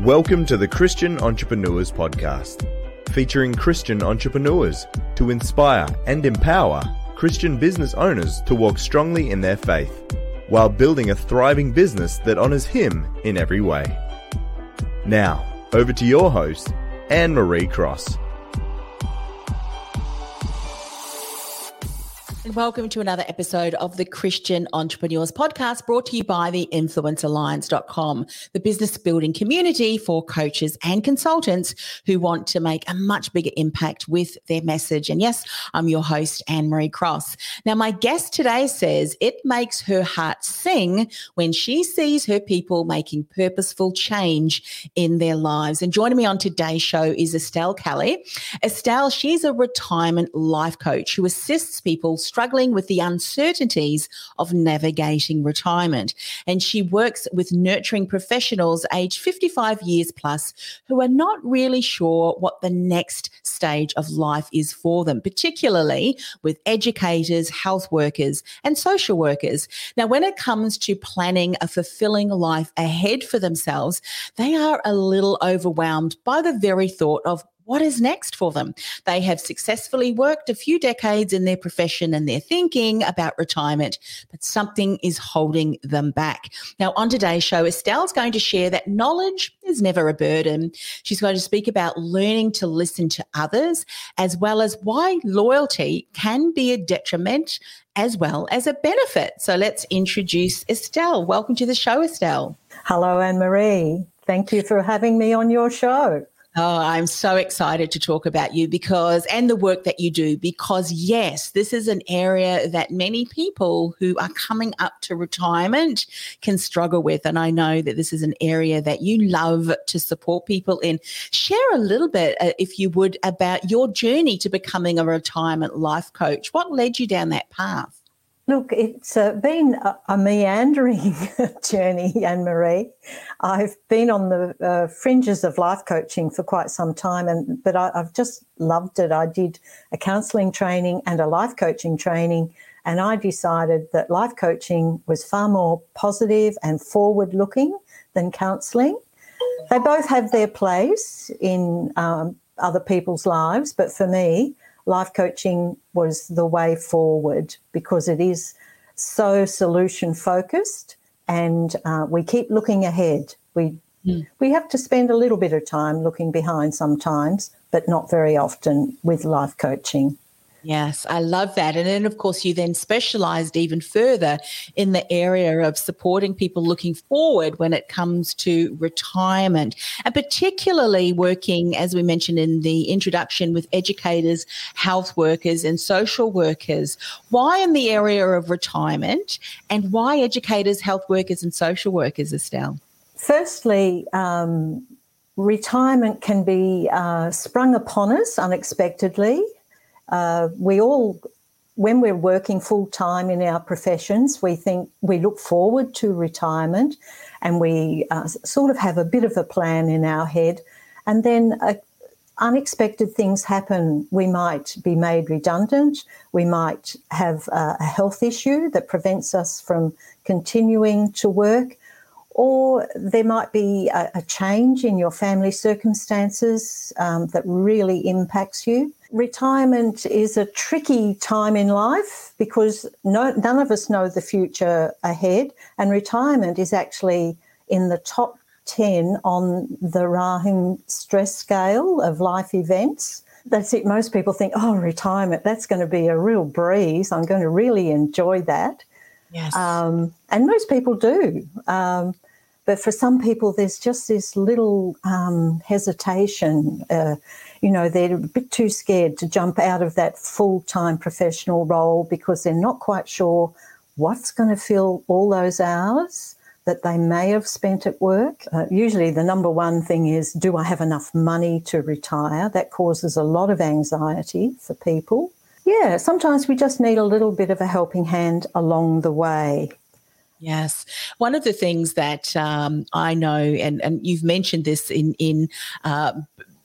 Welcome to the Christian Entrepreneurs Podcast, featuring Christian entrepreneurs to inspire and empower Christian business owners to walk strongly in their faith while building a thriving business that honors Him in every way. Now, over to your host, Anne Marie Cross. And welcome to another episode of the Christian Entrepreneurs Podcast brought to you by the influencealliance.com, the business building community for coaches and consultants who want to make a much bigger impact with their message. And yes, I'm your host, Anne Marie Cross. Now, my guest today says it makes her heart sing when she sees her people making purposeful change in their lives. And joining me on today's show is Estelle Kelly. Estelle, she's a retirement life coach who assists people struggling with the uncertainties of navigating retirement. And she works with nurturing professionals aged 55 years plus who are not really sure what the next stage of life is for them, particularly with educators, health workers, and social workers. Now, when it comes to planning a fulfilling life ahead for themselves, they are a little overwhelmed by the very thought of what is next for them? They have successfully worked a few decades in their profession and they're thinking about retirement, but something is holding them back. Now, on today's show, Estelle's going to share that knowledge is never a burden. She's going to speak about learning to listen to others, as well as why loyalty can be a detriment as well as a benefit. So let's introduce Estelle. Welcome to the show, Estelle. Hello, Anne Marie. Thank you for having me on your show. Oh, I'm so excited to talk about you because, and the work that you do, because yes, this is an area that many people who are coming up to retirement can struggle with. And I know that this is an area that you love to support people in. Share a little bit, uh, if you would, about your journey to becoming a retirement life coach. What led you down that path? Look, it's uh, been a, a, meandering journey, Anne Marie. I've been on the uh, fringes of life coaching for quite some time, and but I, I've just loved it. I did a counselling training and a life coaching training, and I decided that life coaching was far more positive and forward looking than counselling. They both have their place in um, other people's lives, but for me, life coaching was the way forward because it is so solution focused and uh, we keep looking ahead. We mm. we have to spend a little bit of time looking behind sometimes, but not very often with life coaching. Yes, I love that. And then, of course, you then specialized even further in the area of supporting people looking forward when it comes to retirement, and particularly working, as we mentioned in the introduction, with educators, health workers, and social workers. Why in the area of retirement, and why educators, health workers, and social workers, Estelle? Firstly, um, retirement can be uh, sprung upon us unexpectedly uh, we all, when we're working full time in our professions, we think we look forward to retirement and we uh, sort of have a bit of a plan in our head. And then uh, unexpected things happen. We might be made redundant. We might have a health issue that prevents us from continuing to work or there might be a, a, change in your family circumstances um, that really impacts you. Retirement is a tricky time in life because no, none of us know the future ahead, and retirement is actually in the top 10 on the Rahim stress scale of life events. That's it. Most people think, oh, retirement, that's going to be a real breeze. I'm going to really enjoy that. Yes. Um, and most people do. Um, but for some people, there's just this little um, hesitation. Uh, you know, they're a bit too scared to jump out of that full time professional role because they're not quite sure what's going to fill all those hours. that they may have spent at work. Uh, usually, the number one thing is do I have enough money to retire? That causes a lot of anxiety for people. Yeah, sometimes we just need a little bit of a helping hand along the way. Yes, one of the things that um, I know, and and you've mentioned this in in uh,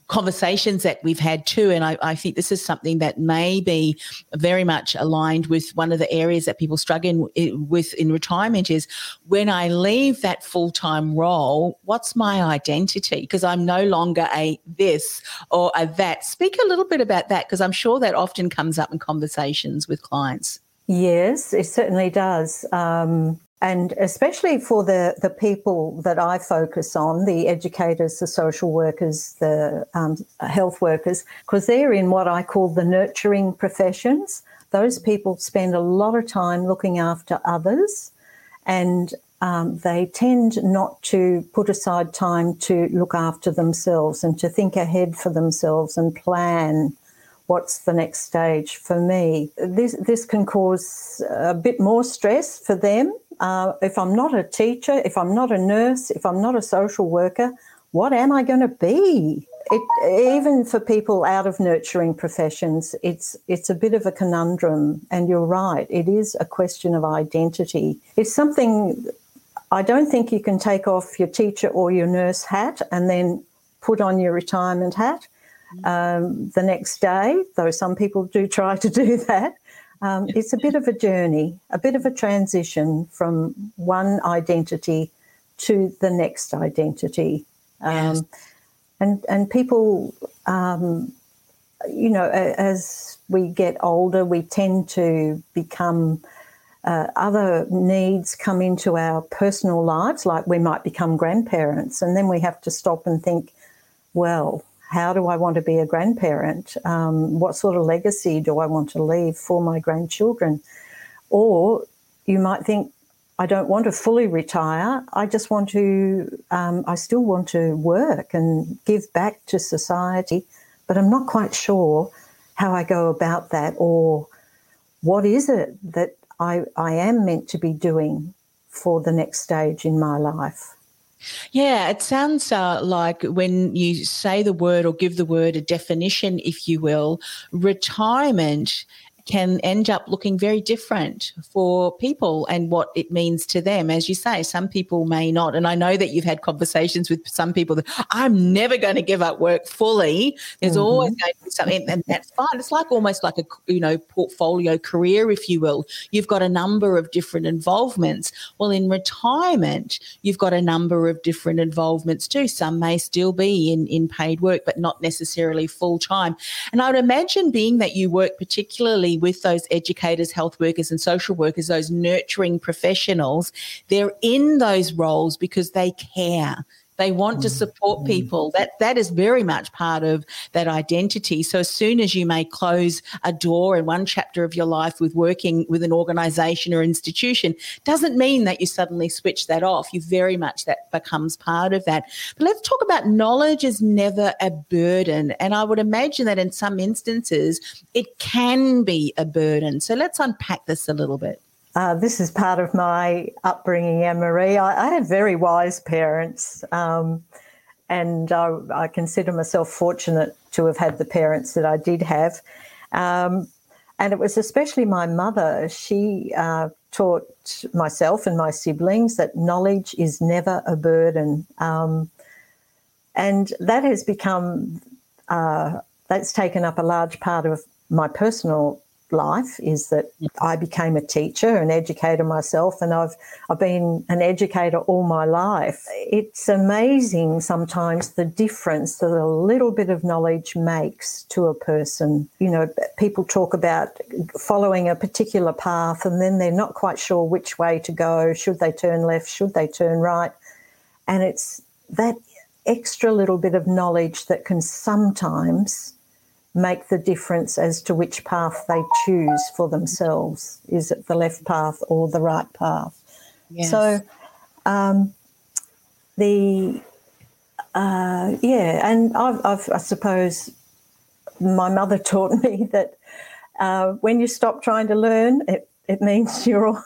conversations that we've had too. And I, I, think this is something that may be very much aligned with one of the areas that people struggle in, with in retirement is when I leave that full time role, what's my identity? Because I'm no longer a this or a that. Speak a little bit about that because I'm sure that often comes up in conversations with clients. Yes, it certainly does. Um, and especially for the, the people that I focus on, the educators, the social workers, the um, health workers, because they're in what I call the nurturing professions. Those people spend a lot of time looking after others and um, they tend not to put aside time to look after themselves and to think ahead for themselves and plan what's the next stage for me. This, this can cause a bit more stress for them uh, if I'm not a teacher, if I'm not a nurse, if I'm not a social worker, what am I going to be? It, even for people out of nurturing professions, it's it's a bit of a conundrum. And you're right, it is a question of identity. It's something I don't think you can take off your teacher or your nurse hat and then put on your retirement hat um, the next day, though some people do try to do that. Um, it's a bit of a journey, a bit of a transition from one identity to the next identity. Um, yes. And and people, um, you know, as we get older, we tend to become uh, other needs come into our personal lives, like we might become grandparents, and then we have to stop and think, well, how do I want to be a grandparent? Um, what sort of legacy do I want to leave for my grandchildren? Or you might think, I don't want to fully retire. I just want to, um, I still want to work and give back to society, but I'm not quite sure how I go about that or what is it that I, I am meant to be doing for the next stage in my life. Yeah, it sounds uh, like when you say the word or give the word a definition, if you will, retirement can end up looking very different for people and what it means to them. As you say, some people may not. And I know that you've had conversations with some people that I'm never going to give up work fully. There's mm-hmm. always going to be something, and that's fine. It's like almost like a you know portfolio career, if you will. You've got a number of different involvements. Well, in retirement, you've got a number of different involvements too. Some may still be in in paid work, but not necessarily full time. And I would imagine, being that you work particularly with those educators, health workers, and social workers, those nurturing professionals, they're in those roles because they care. They want to mm. support mm. people. That that is very much part of that identity. So as soon as you may close a door in one chapter of your life with working with an organization or institution, doesn't mean that you suddenly switch that off. You very much that becomes part of that. But let's talk about knowledge is never a burden. And I would imagine that in some instances it can be a burden. So let's unpack this a little bit. Uh, this is part of my upbringing, Anne Marie. I, I had very wise parents, um, and I, I, consider myself fortunate to have had the parents that I did have. Um, and it was especially my mother. She uh, taught myself and my siblings that knowledge is never a burden. Um, and that has become, uh, that's taken up a large part of my personal life is that I became a teacher, an educator myself, and I've I've been an educator all my life. It's amazing sometimes the difference that a little bit of knowledge makes to a person. You know, people talk about following a particular path and then they're not quite sure which way to go. Should they turn left? Should they turn right? And it's that extra little bit of knowledge that can sometimes make the difference as to which path they choose for themselves. Is it the left path or the right path? Yes. So, um, the uh, yeah, and I've, I've, i suppose my mother taught me that uh, when you stop trying to learn, it, it means you're all,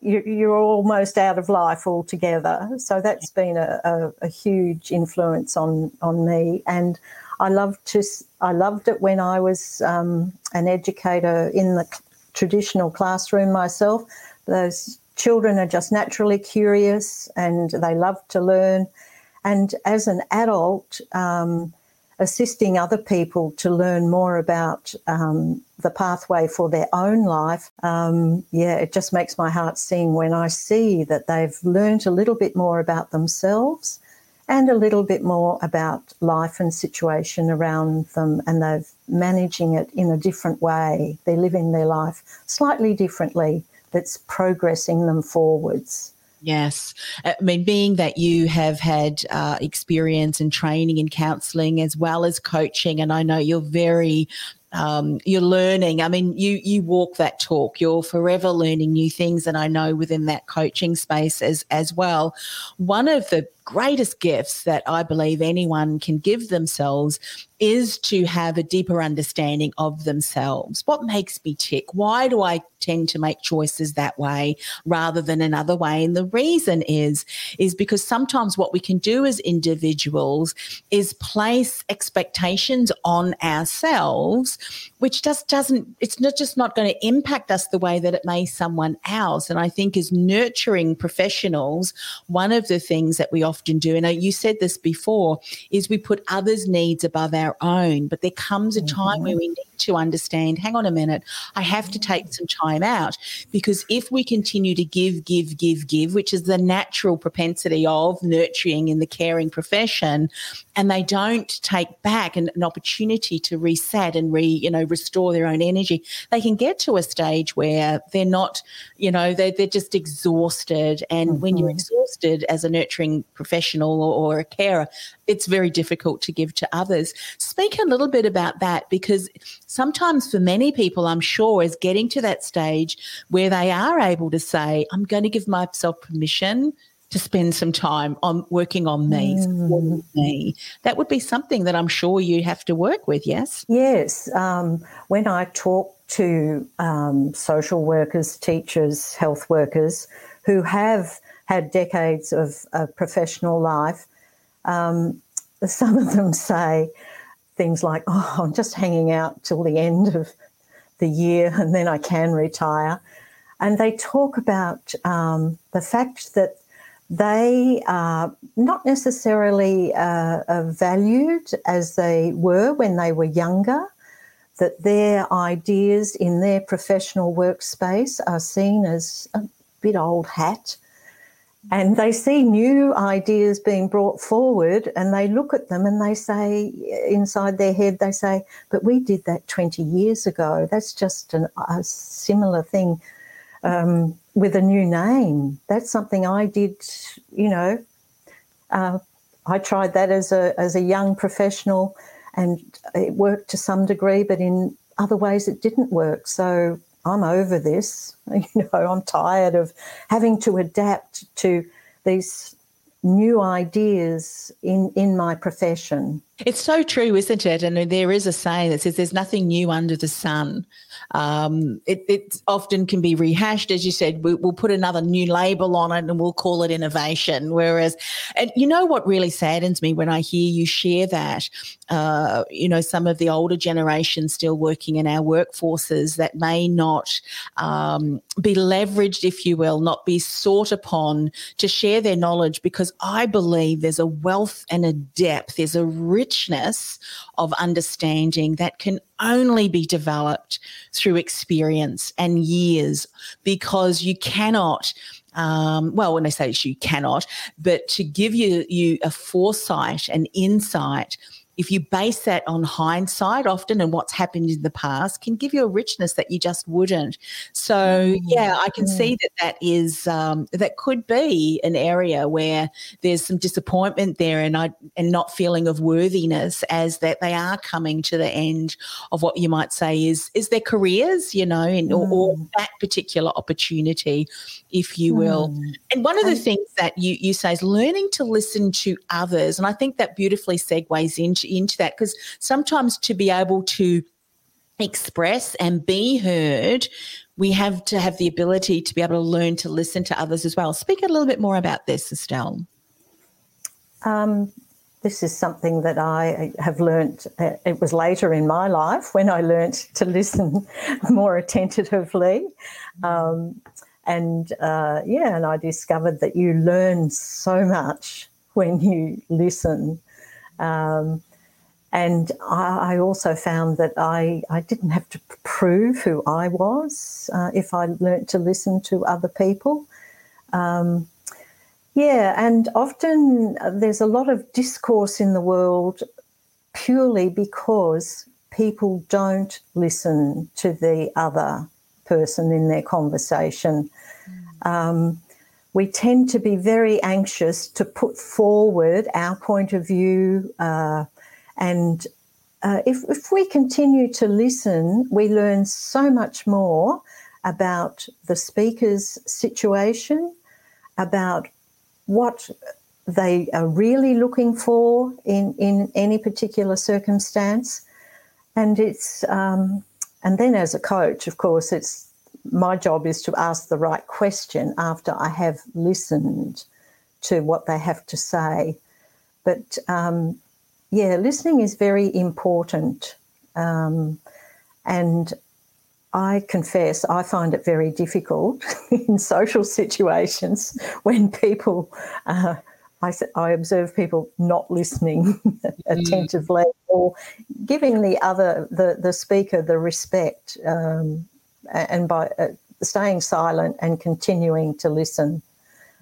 you're almost out of life altogether. So that's been a, a, a, huge influence on on me, and I loved to I loved it when I was um, an educator in the traditional classroom myself. Those children are just naturally curious and they love to learn. And as an adult, um, assisting other people to learn more about um, the pathway for their own life, um, yeah, it just makes my heart sing when I see that they've learned a little bit more about themselves and a little bit more about life and situation around them, and they're managing it in a different way. They're living their life slightly differently that's progressing them forwards. Yes. I mean, being that you have had uh, experience and training in counseling as well as coaching, and I know you're very um, you're learning. I mean, you you walk that talk. You're forever learning new things, and I know within that coaching space as as well. One of the greatest gifts that I believe anyone can give themselves is to have a deeper understanding of themselves. What makes me tick? Why do I tend to make choices that way rather than another way? And the reason is is because sometimes what we can do as individuals is place expectations on ourselves which just doesn't it's not just not going to impact us the way that it may someone else. And I think as nurturing professionals, one of the things that we often do, and you said this before, is we put others' needs above our own. But there comes a time mm-hmm. where we need to understand, hang on a minute, I have to take some time out because if we continue to give, give, give, give, which is the natural propensity of nurturing in the caring profession, and they don't take back an, an opportunity to reset and re, you know, restore their own energy, they can get to a stage where they're not, you know, they're, they're just exhausted. And mm-hmm. when you're mm-hmm. exhausted as a nurturing professional or, or a carer, it's very difficult to give to others. Speak a little bit about that because sometimes for many people, I'm sure, is getting to that stage where they are able to say, I'm going to give myself permission to spend some time on working on me, mm. me. That would be something that I'm sure you have to work with, yes? Yes. Um, when I talk to um, social workers, teachers, health workers who have had decades of, of professional life, um, some of them say things like, oh, I'm just hanging out till the end of the year and then I can retire. And they talk about um, the fact that they are not necessarily uh, uh, valued as they were when they were younger, that their ideas in their professional workspace are seen as a bit old hat. And they see new ideas being brought forward and they look at them and they say, inside their head, they say, but we did that 20 years ago. That's just an, a similar thing. Um, with a new name. That's something I did, you know. Uh, I tried that as a as a young professional, and it worked to some degree, but in other ways it didn't work. So I'm over this. You know, I'm tired of having to adapt to these new ideas in in my profession. It's so true, isn't it? And there is a saying that says there's nothing new under the sun. Um, it, it, often can be rehashed, as you said. We, will put another new label on it and we'll call it innovation. Whereas, and you know what really saddens me when I hear you share that, uh, you know, some of the older generations still working in our workforces that may not um, be leveraged, if you will, not be sought upon to share their knowledge because I believe there's a wealth and a depth, there's a richness of understanding that can only be developed through experience and years because you cannot um, well, when I say you cannot, but to give you, you a foresight and insight if you base that on hindsight often and what's happened in the past can give you a richness that you just wouldn't so mm, yeah i can see that that is um, that could be an area where there's some disappointment there and i and not feeling of worthiness as that they are coming to the end of what you might say is is their careers you know in, mm. or, or, mm. that particular opportunity if you will and one of the things that you you say is learning to listen to others and i think that beautifully segues into into that because sometimes to be able to express and be heard, we have to have the ability to be able to learn to listen to others as well. Speak a little bit more about this, Estelle. Um, this is something that I have learnt. Uh, it was later in my life when I learnt to listen more attentively. Um, and uh, yeah, and I discovered that you learn so much when you listen. Um, and I, also found that I, I didn't have to prove who I was uh, if I learnt to listen to other people. Um, yeah, and often uh, there's a lot of discourse in the world purely because people don't listen to the other person in their conversation. Mm. Um, we tend to be very anxious to put forward our point of view. Uh, and uh, if, if we continue to listen, we learn so much more about the speaker's situation, about what they are really looking for in, in any particular circumstance. And it's um, and then as a coach, of course, it's my job is to ask the right question after I have listened to what they have to say. But um, yeah, listening is very important. Um, and I confess, I find it very difficult in social situations when people, uh, I, I, observe people not listening mm. attentively or giving the other, the, the speaker, the respect, um, and by uh, staying silent and continuing to listen.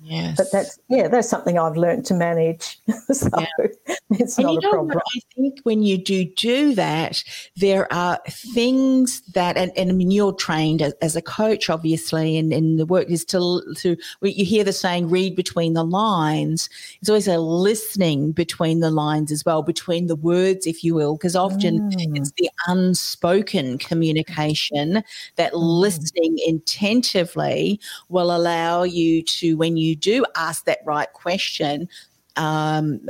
Yes. But that's yeah, that's something I've learned to manage. so yeah. it's and not a problem. I think when you do do that, there are things that, and, and I mean, you're trained as, as a coach, obviously, and, and the work is to to you hear the saying, read between the lines. It's always a listening between the lines as well, between the words, if you will, because often mm. it's the unspoken communication that mm. listening intentively will allow you to when you do ask that right question, um,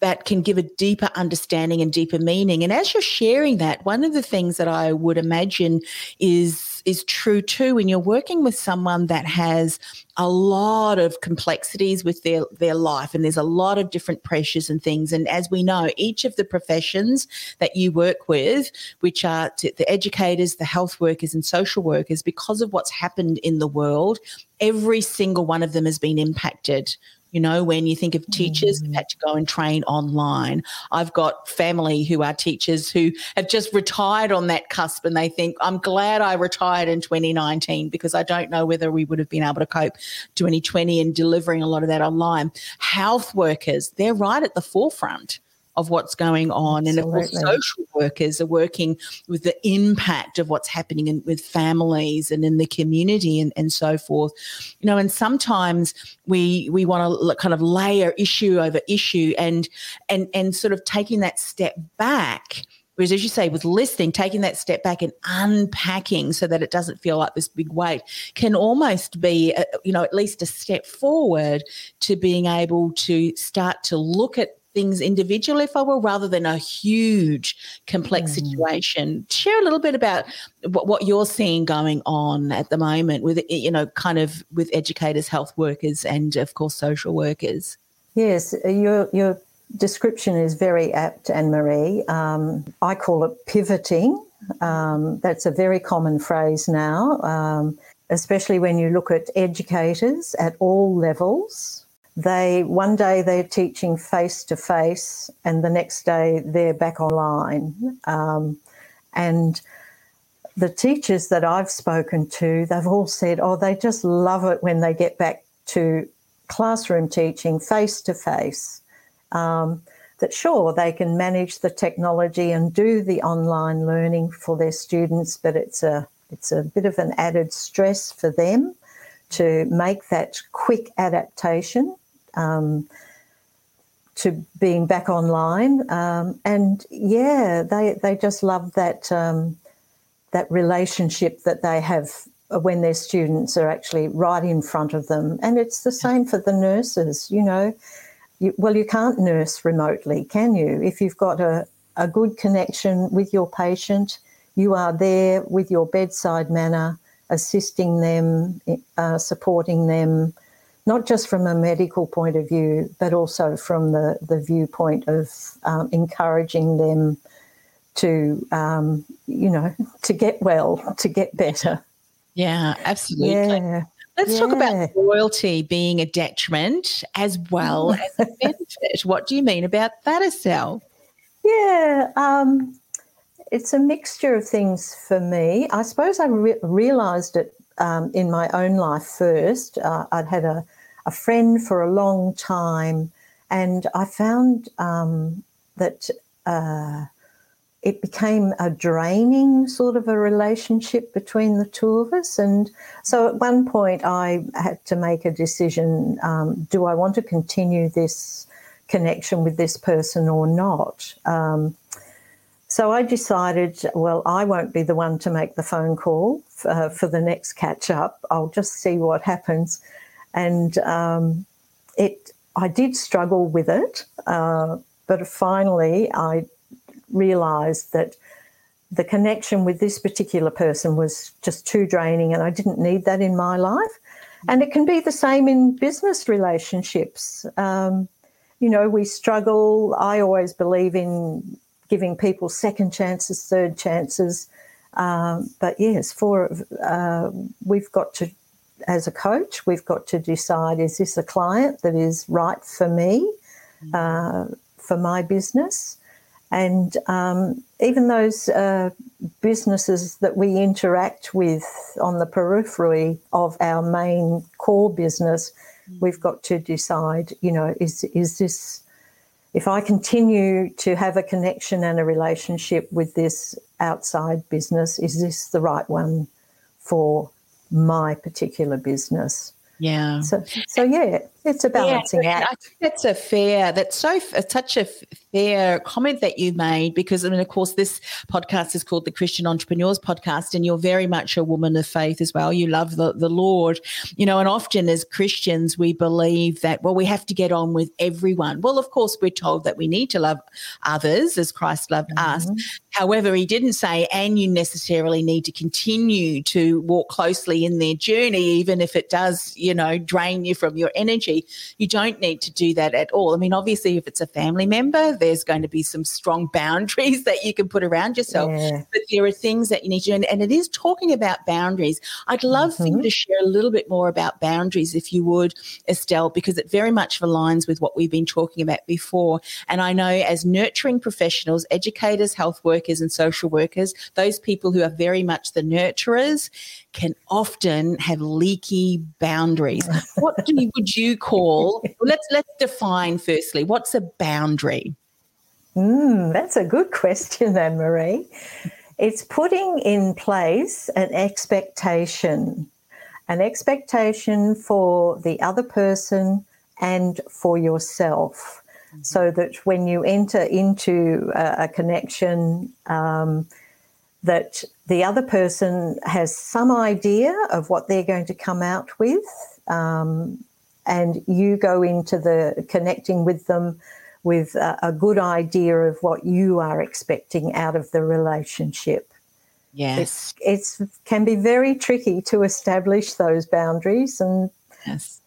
that can give a deeper understanding and deeper meaning. And as you're sharing that, one of the things that I would imagine is is true too when you're working with someone that has a lot of complexities with their their life and there's a lot of different pressures and things and as we know each of the professions that you work with which are the educators the health workers and social workers because of what's happened in the world every single one of them has been impacted you know, when you think of teachers mm. who've had to go and train online, I've got family who are teachers who have just retired on that cusp and they think, I'm glad I retired in 2019 because I don't know whether we would have been able to cope 2020 and delivering a lot of that online. Health workers, they're right at the forefront of what's going on. Absolutely. And of course, social workers are working with the impact of what's happening in, with families and in the community and, and so forth. You know, and sometimes we we want to kind of layer issue over issue and and and sort of taking that step back. Whereas, as you say, with listening, taking that step back and unpacking so that it doesn't feel like this big weight can almost be, a, you know, at least a step forward to being able to start to look at things individually, if I will, rather than a huge complex mm. situation. Share a little bit about what, what you're seeing going on at the moment with, you know, kind of with educators, health workers, and of course, social workers. Yes, your, your description is very apt, Anne Marie. Um, I call it pivoting. Um, that's a very common phrase now, um, especially when you look at educators at all levels they one day they're teaching face to face and the next day they're back online. Um, and the teachers that i've spoken to they've all said oh they just love it when they get back to classroom teaching face to face that sure they can manage the technology and do the online learning for their students but it's a it's a bit of an added stress for them to make that quick adaptation um, to being back online. Um, and yeah, they they just love that um, that relationship that they have when their students are actually right in front of them. And it's the same for the nurses. You know, you, well, you can't nurse remotely, can you? If you've got a, a good connection with your patient, you are there with your bedside manner, assisting them, uh, supporting them, not just from a medical point of view, but also from the, the viewpoint of um, encouraging them to, um, you know, to get well, to get better. Yeah, absolutely. Yeah. Let's yeah. talk about loyalty being a detriment as well as a benefit. What do you mean about that, Estelle? Yeah, um, it's a mixture of things for me. I suppose I re- realised it um, in my own life first. Uh, I'd had a, a friend for a long time, and I found um, that uh, it became a draining sort of a relationship between the two of us. And so at one point, I had to make a decision um, do I want to continue this connection with this person or not? Um, so I decided, well, I won't be the one to make the phone call uh, for the next catch up. I'll just see what happens. And um, it, I did struggle with it, uh, but finally I realised that the connection with this particular person was just too draining and I didn't need that in my life. And it can be the same in business relationships. Um, you know, we struggle. I always believe in giving people second chances, third chances. Um, but yes, for uh, we've got to, as a coach, we've got to decide: is this a client that is right for me, uh, for my business? And um, even those uh, businesses that we interact with on the periphery of our main core business, we've got to decide, you know, is, is this, if I continue to have a connection and a relationship with this outside business, is this the right one for my particular business? Yeah. So, so yeah, it's a balancing yeah, act. I think that's a fair. That's so such a fair comment that you made because I mean, of course, this podcast is called the Christian Entrepreneurs Podcast, and you're very much a woman of faith as well. You love the the Lord, you know, and often as Christians we believe that well we have to get on with everyone. Well, of course, we're told that we need to love others as Christ loved mm-hmm. us. However, he didn't say, and you necessarily need to continue to walk closely in their journey, even if it does, you know, drain you from your energy. You don't need to do that at all. I mean, obviously, if it's a family member, there's going to be some strong boundaries that you can put around yourself. Yeah. But there are things that you need to do. And, and it is talking about boundaries. I'd love mm-hmm. for you mm-hmm. to share a little bit more about boundaries, if you would, Estelle, because it very much aligns with what we've been talking about before. And I know as nurturing professionals, educators, health workers, and social workers, those people who are very much the nurturers, can often have leaky boundaries. what do you, would you call? Let's let's define firstly. What's a boundary? Mm, that's a good question, Anne Marie. It's putting in place an expectation, an expectation for the other person and for yourself, mm-hmm. so that when you enter into a, a connection, um, that the other person has some idea of what they're going to come out with, um, and you go into the connecting with them with a, a good idea of what you are expecting out of the relationship. Yes. It's, it's can be very tricky to establish those boundaries and yes.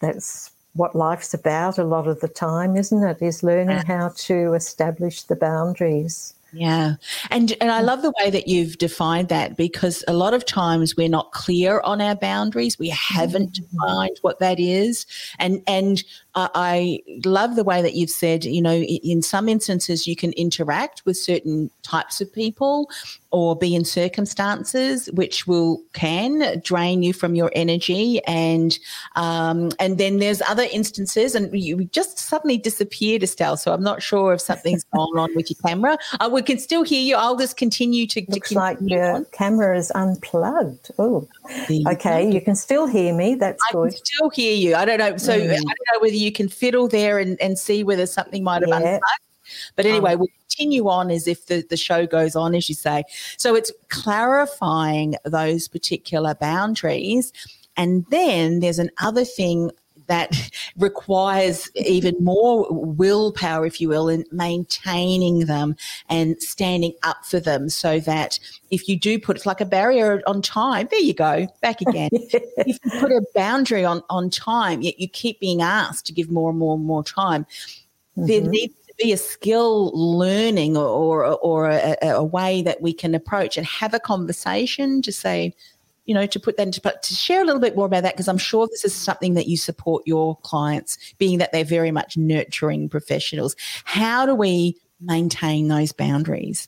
that's what life's about a lot of the time, isn't it? Is learning how to establish the boundaries. Yeah. And and I love the way that you've defined that because a lot of times we're not clear on our boundaries. We haven't mm-hmm. defined what that is. And and I love the way that you've said, you know, in some instances you can interact with certain types of people or be in circumstances which will can drain you from your energy and um, and then there's other instances and you just suddenly disappeared estelle. So i'm not sure if something's going on with your camera. Uh, we can still hear you. I'll just continue to looks to like your on. camera is unplugged. Oh okay you can still hear me. That's I good. can still hear you. I don't know. So mm. i don't know whether you can fiddle there and, and see whether something might have yeah. unplugged but anyway, um, we'll continue on as if the, the show goes on, as you say. So it's clarifying those particular boundaries. And then there's another thing that requires even more willpower, if you will, in maintaining them and standing up for them so that if you do put it's like a barrier on time, there you go, back again. if you put a boundary on, on time, yet you keep being asked to give more and more and more time, mm-hmm. there needs to be a skill learning or, or, or a, a way that we can approach and have a conversation to say, you know, to put that into, but to share a little bit more about that, because I'm sure this is something that you support your clients, being that they're very much nurturing professionals. How do we maintain those boundaries?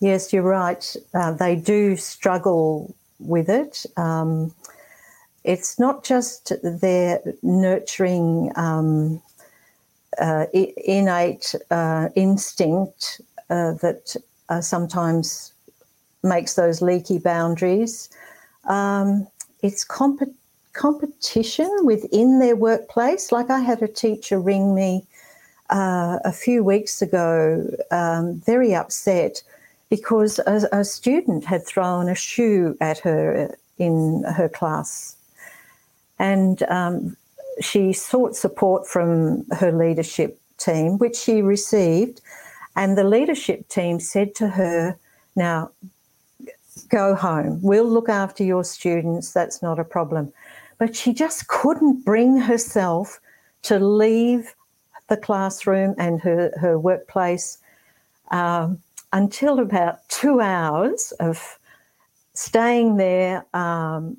Yes, you're right. Uh, they do struggle with it. Um, it's not just their nurturing um, uh, innate uh, instinct uh, that uh, sometimes makes those leaky boundaries. Um, it's comp- competition within their workplace. Like I had a teacher ring me uh, a few weeks ago, um, very upset because a, a, student had thrown a shoe at her in her class. And um, she sought support from her leadership team, which she received. And the leadership team said to her, Now, go home. We'll look after your students. That's not a problem. But she just couldn't bring herself to leave the classroom and her, her workplace um, until about two hours of staying there um,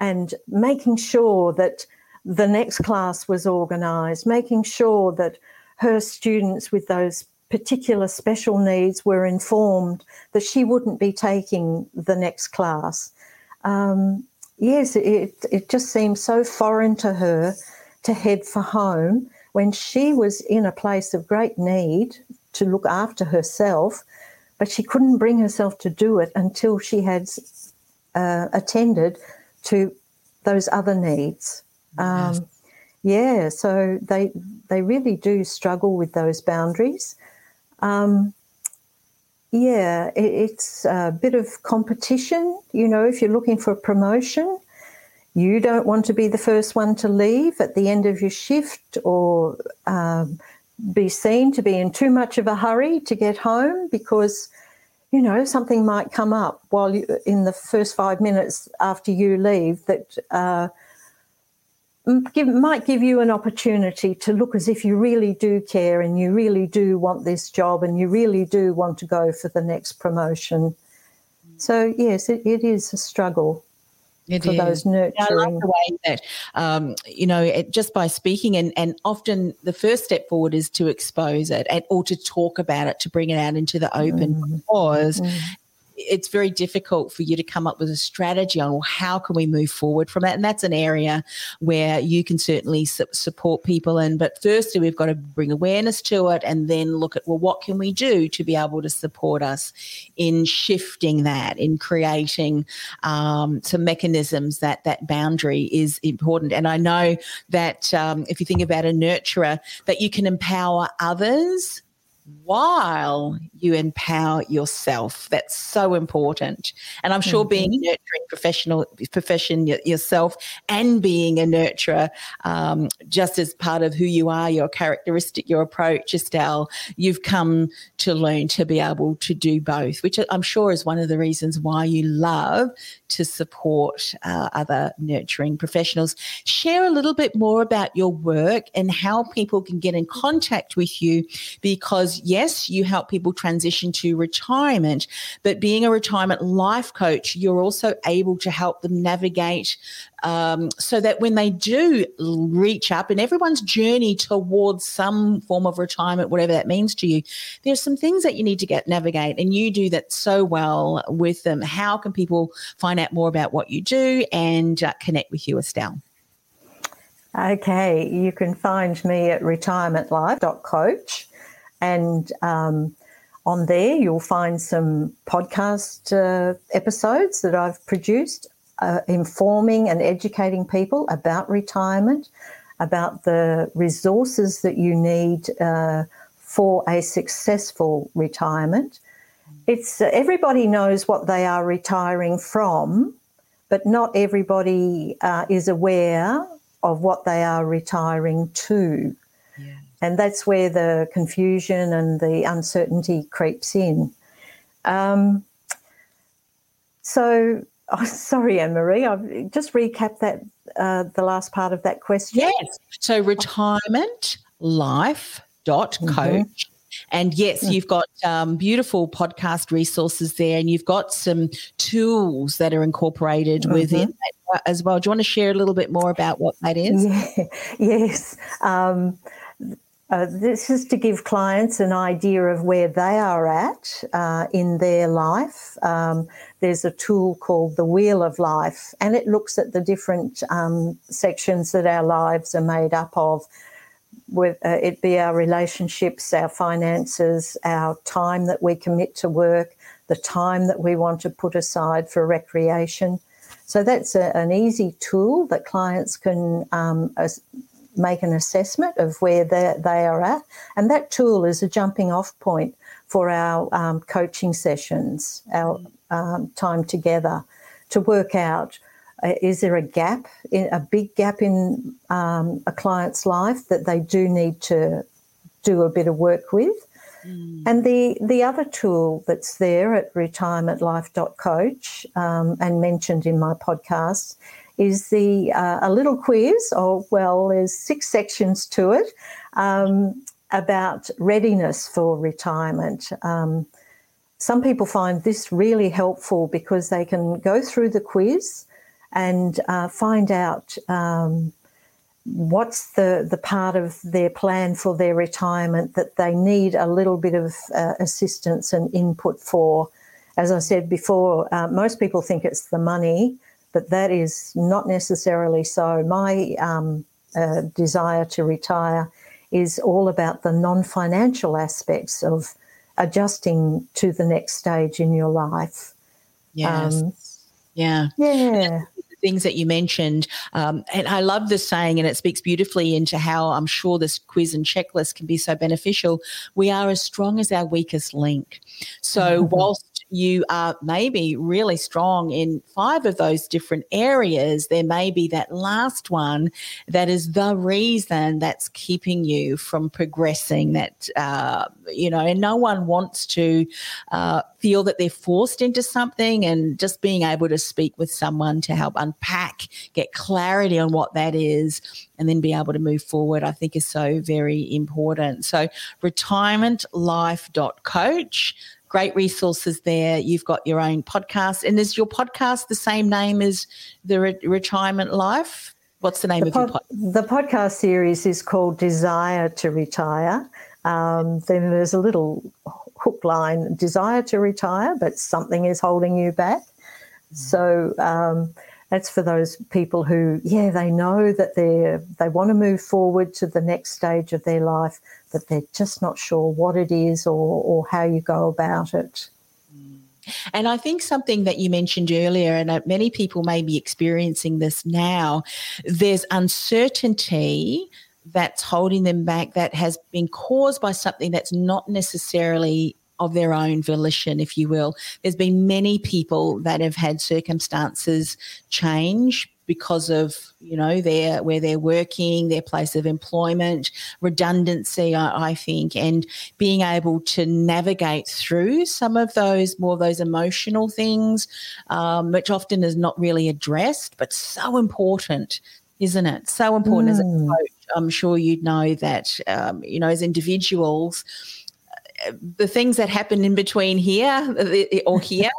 and making sure that the next class was organised, making sure that her students with those particular special needs were informed that she wouldn't be taking the next class. Um, yes, it, it just seemed so foreign to her to head for home when she was in a place of great need to look after herself but she couldn't bring herself to do it until she had uh, attended to those other needs. Um, yes. Yeah, so they they really do struggle with those boundaries. Um, yeah, it, it's a bit of competition. You know, if you're looking for a promotion, you don't want to be the first one to leave at the end of your shift or um, be seen to be in too much of a hurry to get home because you know something might come up while you in the first five minutes after you leave that uh, give, might give you an opportunity to look as if you really do care and you really do want this job and you really do want to go for the next promotion. So yes, it, it is a struggle. It for is. those nurturing. I love the way that, um, you know, it, just by speaking, and, and often the first step forward is to expose it and, or to talk about it, to bring it out into the open mm. because mm it's very difficult for you to come up with a strategy on well, how can we move forward from that? And that's an area where you can certainly su- support people in. But firstly we've got to bring awareness to it and then look at well what can we do to be able to support us in shifting that in creating um, some mechanisms that that boundary is important. And i know that um, if you think about a nurturer that you can empower others while you empower yourself. That's so important. And I'm sure mm-hmm. being a nurturing professional profession yourself and being a nurturer, um, just as part of who you are, your characteristic, your approach, Estelle, you've come to learn to be able to do both, which I'm sure is one of the reasons why you love to support uh, other nurturing professionals. Share a little bit more about your work and how people can get in contact with you because, yes, you help people transition to retirement, but being a retirement life coach, you're also able to help them navigate um, so that when they do reach up in everyone's journey towards some form of retirement, whatever that means to you, there's some things that you need to get navigate, and you do that so well with them. How can people find out more about what you do and uh, connect with you, Estelle? Okay, you can find me at retirementlife.coach and um, on there you'll find some podcast uh, episodes that I've produced uh, informing and educating people about retirement, about the resources that you need uh, for a successful retirement. It's uh, everybody knows what they are retiring from, but not everybody uh, is aware of what they are retiring to. Yeah. And that's where the confusion and the uncertainty creeps in. Um, so, oh, sorry, Anne Marie, I've just recapped that uh, the last part of that question. Yes. So, retirement life dot coach. Mm-hmm. And yes, mm. you've got um, beautiful podcast resources there, and you've got some tools that are incorporated mm-hmm. within that as well. Do you want to share a little bit more about what that is? Yeah. Yes. Um, uh, this is to give clients an idea of where they are at uh, in their life. Um, there's a tool called the Wheel of Life, and it looks at the different um, sections that our lives are made up of. With uh, it be our relationships, our finances, our time that we commit to work, the time that we want to put aside for recreation. So that's a, an easy tool that clients can um, make an assessment of where they, are at. And that tool is a jumping off point for our um, coaching sessions, our um, time together to work out uh, is there a gap, in, a big gap in um, a client's life that they do need to do a bit of work with. Mm. And the, the other tool that's there at retirementlife.coach um, and mentioned in my podcast is the uh, a little quiz. Or well, there's six sections to it um, about readiness for retirement. Um, some people find this really helpful because they can go through the quiz and uh, find out um, what's the, the part of their plan for their retirement that they need a little bit of uh, assistance and input for. As I said before, uh, most people think it's the money, but that is not necessarily so. My um, uh, desire to retire is all about the non financial aspects of adjusting to the next stage in your life. Yes. Um, yeah. Yeah things that you mentioned. Um, and I love this saying, and it speaks beautifully into how I'm sure this quiz and checklist can be so beneficial. We are as strong as our weakest link. So, mm-hmm. whilst you are maybe really strong in five of those different areas, there may be that last one that is the reason that's keeping you from progressing. That, uh, you know, and no one wants to uh, feel that they're forced into something and just being able to speak with someone to help unpack, get clarity on what that is, and then be able to move forward, I think is so very important. So, retirementlife.coach great resources there. You've got your own podcast. And is your podcast the same name as the Re- Retirement Life? What's the name the of pod- your podcast? The podcast series is called Desire to Retire. Um, then there's a little hook line desire to retire, but something is holding you back. Mm. So, um, that's for those people who, yeah, they know that they they want to move forward to the next stage of their life, but they're just not sure what it is or, or how you go about it. And I think something that you mentioned earlier, and many people may be experiencing this now, there's uncertainty that's holding them back that has been caused by something that's not necessarily of their own volition, if you will. There's been many people that have had circumstances change because of you know their where they're working their place of employment redundancy I, I, think and being able to navigate through some of those more of those emotional things um, which often is not really addressed but so important isn't it so important mm. as a mm. coach i'm sure you'd know that um, you know as individuals the things that happen in between here or here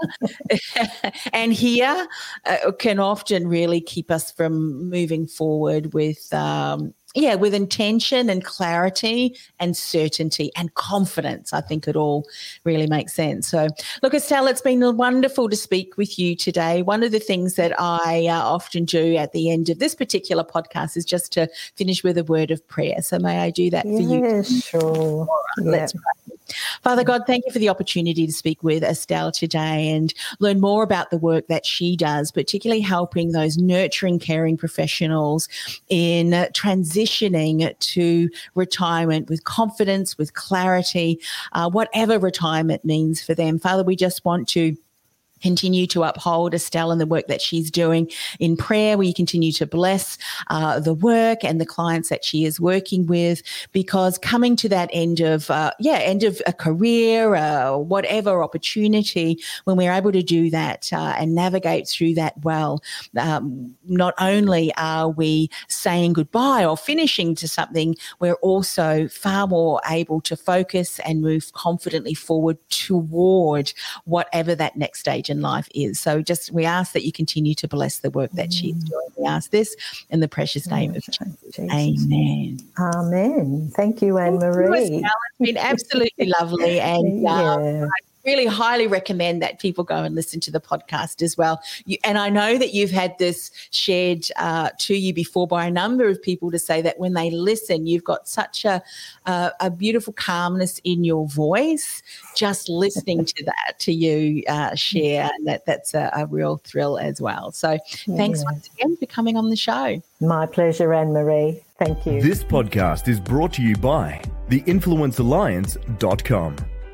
and here uh, can often really keep us from moving forward with um, yeah, with intention and clarity and certainty and confidence, I think it all really makes sense. So, look, Estelle, it's been wonderful to speak with you today. One of the things that I uh, often do at the end of this particular podcast is just to finish with a word of prayer. So, may I do that for you? Yes, sure. Right, let's pray. Father God, thank you for the opportunity to speak with Estelle today and learn more about the work that she does, particularly helping those nurturing, caring professionals in transitioning to retirement with confidence, with clarity, uh, whatever retirement means for them. Father, we just want to continue to uphold Estelle and the work that she's doing in prayer. We continue to bless uh, the work and the clients that she is working with because coming to that end of, uh, yeah, end of a career, uh, whatever opportunity, when we're able to do that uh, and navigate through that well, um, not only are we saying goodbye or finishing to something, we're also far more able to focus and move confidently forward toward whatever that next stage stage in life is. So just we ask that you continue to bless the work that she's mm. doing. We ask this in the precious name of Jesus. Amen. Amen. Thank you, Anne Marie. It's been absolutely lovely. And um, yeah. I really highly recommend that people go and listen to the podcast as well. You, and I know that you've had this shared uh, to you before by a number of people to say that when they listen, you've got such a, uh, a beautiful calmness in your voice. Just listening to that, to you uh, share, that that's a, a, real thrill as well. So thanks yeah. once again for coming on the show. My pleasure, Anne Marie. Thank you. This podcast is brought to you by theinfluencealliance.com.